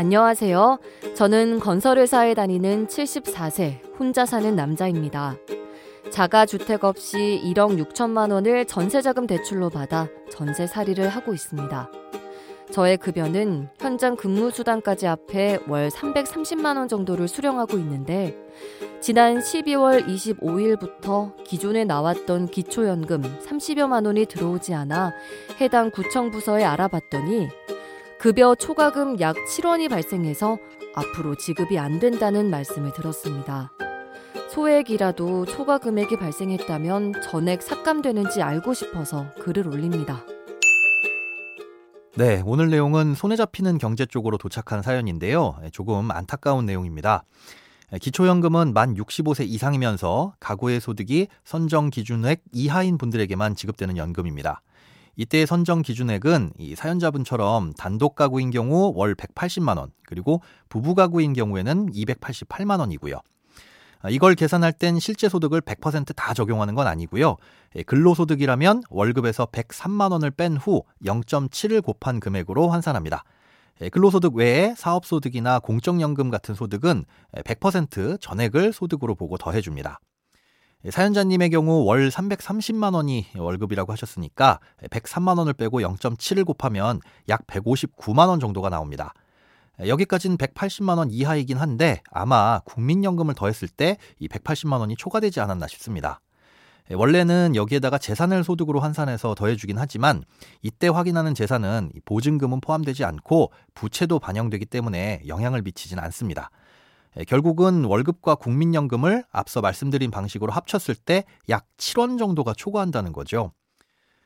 안녕하세요. 저는 건설회사에 다니는 74세 혼자 사는 남자입니다. 자가 주택 없이 1억 6천만 원을 전세자금 대출로 받아 전세 살이를 하고 있습니다. 저의 급여는 현장 근무 수당까지 합해 월 330만 원 정도를 수령하고 있는데 지난 12월 25일부터 기존에 나왔던 기초연금 30여만 원이 들어오지 않아 해당 구청 부서에 알아봤더니 급여 초과금 약 7원이 발생해서 앞으로 지급이 안 된다는 말씀을 들었습니다. 소액이라도 초과 금액이 발생했다면 전액 삭감되는지 알고 싶어서 글을 올립니다. 네, 오늘 내용은 손에 잡히는 경제 쪽으로 도착한 사연인데요. 조금 안타까운 내용입니다. 기초연금은 만 65세 이상이면서 가구의 소득이 선정 기준액 이하인 분들에게만 지급되는 연금입니다. 이때의 선정 기준액은 이 사연자분처럼 단독 가구인 경우 월 180만 원, 그리고 부부 가구인 경우에는 288만 원이고요. 아, 이걸 계산할 땐 실제 소득을 100%다 적용하는 건 아니고요. 예, 근로소득이라면 월급에서 103만 원을 뺀 후 0.7을 곱한 금액으로 환산합니다. 예, 근로소득 외에 사업소득이나 공적연금 같은 소득은 100% 전액을 소득으로 보고 더해줍니다. 예, 사연자님의 경우 월 330만 원이 월급이라고 하셨으니까 103만 원을 빼고 0.7을 곱하면 약 159만 원 정도가 나옵니다. 여기까지는 180만 원 이하이긴 한데 아마 국민연금을 더했을 때 이 180만 원이 초과되지 않았나 싶습니다. 원래는 여기에다가 재산을 소득으로 환산해서 더해주긴 하지만 이때 확인하는 재산은 보증금은 포함되지 않고 부채도 반영되기 때문에 영향을 미치진 않습니다. 결국은 월급과 국민연금을 앞서 말씀드린 방식으로 합쳤을 때 약 7원 정도가 초과한다는 거죠.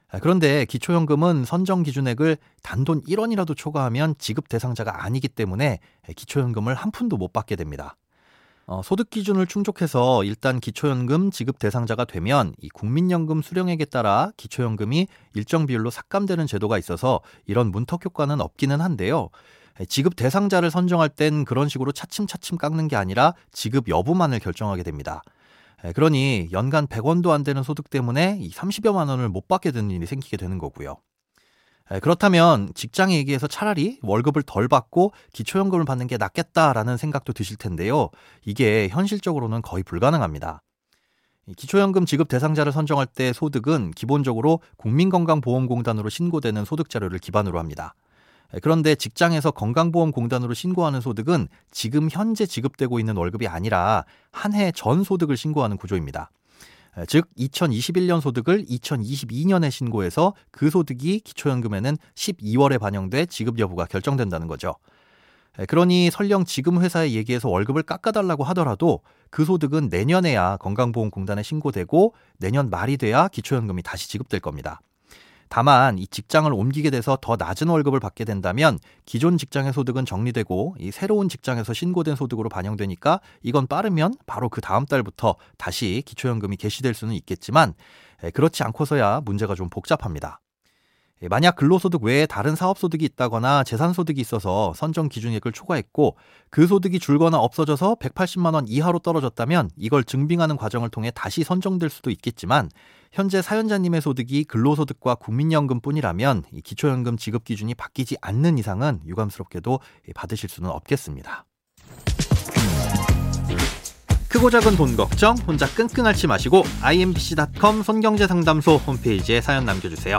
아, 그런데 기초연금은 선정 기준액을 단돈 1원이라도 초과하면 지급 대상자가 아니기 때문에 기초연금을 한 푼도 못 받게 됩니다. 어, 소득 기준을 충족해서 일단 기초연금 지급 대상자가 되면 이 국민연금 수령액에 따라 기초연금이 일정 비율로 삭감되는 제도가 있어서 이런 문턱 효과는 없기는 한데요. 지급 대상자를 선정할 땐 그런 식으로 차츰차츰 깎는 게 아니라 지급 여부만을 결정하게 됩니다. 예, 그러니 연간 100원도 안 되는 소득 때문에 이 30여만 원을 못 받게 되는 일이 생기게 되는 거고요. 예, 그렇다면 직장에 얘기해서 차라리 월급을 덜 받고 기초연금을 받는 게 낫겠다라는 생각도 드실 텐데요. 이게 현실적으로는 거의 불가능합니다. 기초연금 지급 대상자를 선정할 때 소득은 기본적으로 국민건강보험공단으로 신고되는 소득 자료를 기반으로 합니다. 예, 그런데 직장에서 건강보험공단으로 신고하는 소득은 지금 현재 지급되고 있는 월급이 아니라 한 해 전 소득을 신고하는 구조입니다. 예, 즉 2021년 소득을 2022년에 신고해서 그 소득이 기초연금에는 12월에 반영돼 지급 여부가 결정된다는 거죠. 예, 그러니 설령 지금 회사에 얘기해서 월급을 깎아달라고 하더라도 그 소득은 내년에야 건강보험공단에 신고되고 내년 말이 돼야 기초연금이 다시 지급될 겁니다. 다만 이 직장을 옮기게 돼서 더 낮은 월급을 받게 된다면 기존 직장의 소득은 정리되고 이 새로운 직장에서 신고된 소득으로 반영되니까 이건 빠르면 바로 그 다음 달부터 다시 기초연금이 개시될 수는 있겠지만 그렇지 않고서야 문제가 좀 복잡합니다. 예, 만약 근로소득 외에 다른 사업소득이 있다거나 재산소득이 있어서 선정 기준액을 초과했고 그 소득이 줄거나 없어져서 180만 원 이하로 떨어졌다면 이걸 증빙하는 과정을 통해 다시 선정될 수도 있겠지만 현재 사연자님의 소득이 근로소득과 국민연금뿐이라면 기초연금 지급 기준이 바뀌지 않는 이상은 유감스럽게도 받으실 수는 없겠습니다. 크고 작은 돈 걱정 혼자 끙끙 앓지 마시고 imbc.com 손경제상담소 홈페이지에 사연 남겨주세요.